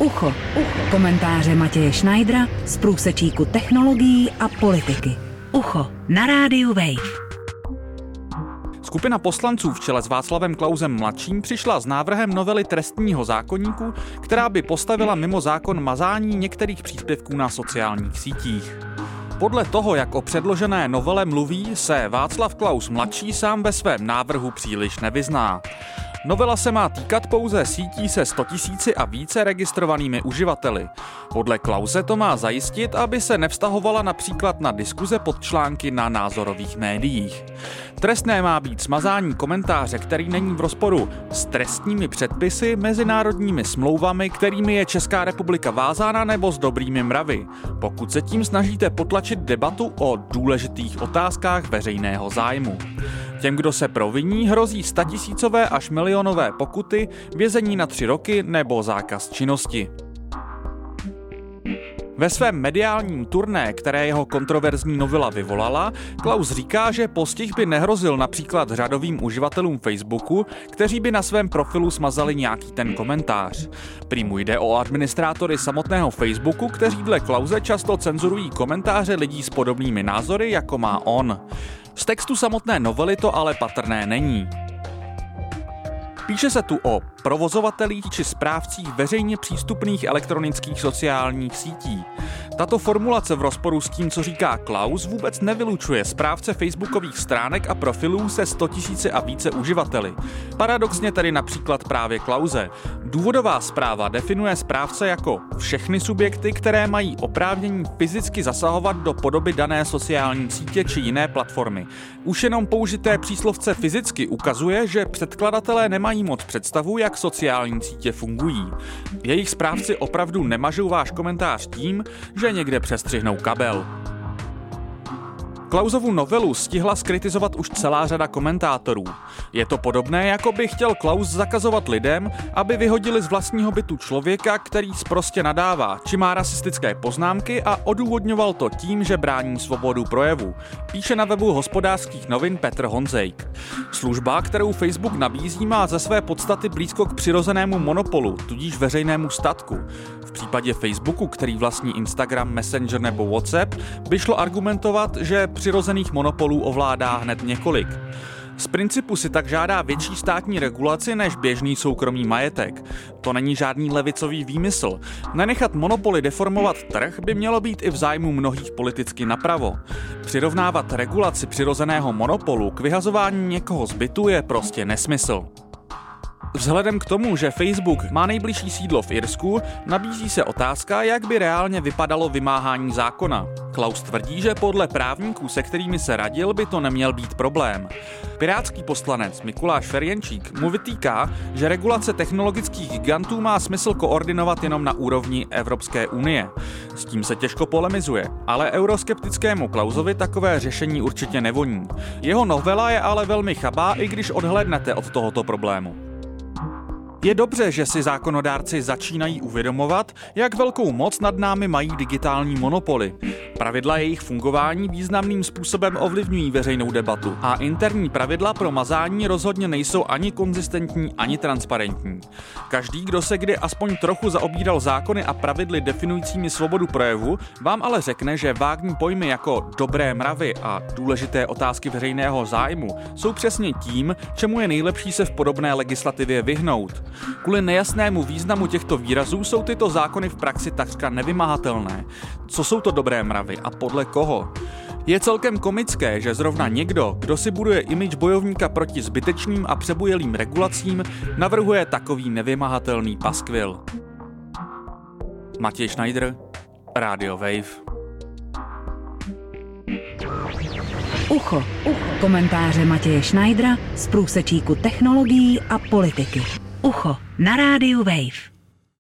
Ucho. Ucho. Komentáře Matěje Schneidera z průsečíku technologií a politiky. Ucho na rádiu Wave. Skupina poslanců v čele s Václavem Klausem mladším přišla s návrhem novely trestního zákonníku, která by postavila mimo zákon mazání některých příspěvků na sociálních sítích. Podle toho, jak o předložené novele mluví, se Václav Klaus mladší sám ve svém návrhu příliš nevyzná. Novela se má týkat pouze sítí se 100 tisíci a více registrovanými uživateli. Podle Klause to má zajistit, aby se nevztahovala například na diskuze pod články na názorových médiích. Trestné má být smazání komentáře, který není v rozporu s trestními předpisy, mezinárodními smlouvami, kterými je Česká republika vázána nebo s dobrými mravy. Pokud se tím snažíte potlačit debatu o důležitých otázkách veřejného zájmu. Těm, kdo se proviní, hrozí statisícové až milionové pokuty, vězení na tři roky nebo zákaz činnosti. Ve svém mediálním turné, které jeho kontroverzní novela vyvolala, Klaus říká, že postih by nehrozil například řadovým uživatelům Facebooku, kteří by na svém profilu smazali nějaký ten komentář. Prý mu jde o administrátory samotného Facebooku, kteří dle Klauze často cenzurují komentáře lidí s podobnými názory, jako má on. Z textu samotné novely to ale patrné není. Píše se tu o provozovatelích či správcích veřejně přístupných elektronických sociálních sítí. Tato formulace v rozporu s tím, co říká Klaus, vůbec nevylučuje správce facebookových stránek a profilů se 100 000 a více uživateli. Paradoxně tedy například právě Klauze. Důvodová zpráva definuje správce jako všechny subjekty, které mají oprávnění fyzicky zasahovat do podoby dané sociální sítě či jiné platformy. Už jenom použité příslovce fyzicky ukazuje, že předkladatelé nemají moc představu, jak sociální sítě fungují. Jejich správci opravdu nemažou váš komentář tím, že někde přestřihnou kabel. Klausovu novelu stihla skritizovat už celá řada komentátorů. Je to podobné, jako by chtěl Klaus zakazovat lidem, aby vyhodili z vlastního bytu člověka, který prostě nadává, či má rasistické poznámky a odůvodňoval to tím, že brání svobodu projevu. Píše na webu hospodářských novin Petr Honzejk. Služba, kterou Facebook nabízí, má ze své podstaty blízko k přirozenému monopolu, tudíž veřejnému statku. V případě Facebooku, který vlastní Instagram, Messenger nebo WhatsApp, by šlo argumentovat, že přirozených monopolů ovládá hned několik. Z principu si tak žádá větší státní regulaci než běžný soukromý majetek. To není žádný levicový výmysl. Nenechat monopoly deformovat trh by mělo být i v zájmu mnohých politicky napravo. Přirovnávat regulaci přirozeného monopolu k vyhazování někoho z bytu je prostě nesmysl. Vzhledem k tomu, že Facebook má nejbližší sídlo v Irsku, nabízí se otázka, jak by reálně vypadalo vymáhání zákona. Klaus tvrdí, že podle právníků, se kterými se radil, by to neměl být problém. Pirátský poslanec Mikuláš Ferjenčík mu vytýká, že regulace technologických gigantů má smysl koordinovat jenom na úrovni Evropské unie. S tím se těžko polemizuje, ale euroskeptickému Klausovi takové řešení určitě nevoní. Jeho novela je ale velmi chabá, i když odhlednete od tohoto problému. Je dobře, že si zákonodárci začínají uvědomovat, jak velkou moc nad námi mají digitální monopoly. Pravidla jejich fungování významným způsobem ovlivňují veřejnou debatu a interní pravidla pro mazání rozhodně nejsou ani konzistentní, ani transparentní. Každý, kdo se kdy aspoň trochu zaobíral zákony a pravidly definujícími svobodu projevu, vám ale řekne, že vágní pojmy jako dobré mravy a důležité otázky veřejného zájmu jsou přesně tím, čemu je nejlepší se v podobné legislativě vyhnout. Kvůli nejasnému významu těchto výrazů jsou tyto zákony v praxi takřka nevymahatelné. Co jsou to dobré mravy a podle koho? Je celkem komické, že zrovna někdo, kdo si buduje imič bojovníka proti zbytečným a přebujelým regulacím, navrhuje takový nevymahatelný paskvil. Matěj Schneider, Radio Wave. Ucho. Ucho. Komentáře Matěje Schneidera z průsečíku technologií a politiky. Ucho na rádiu Wave.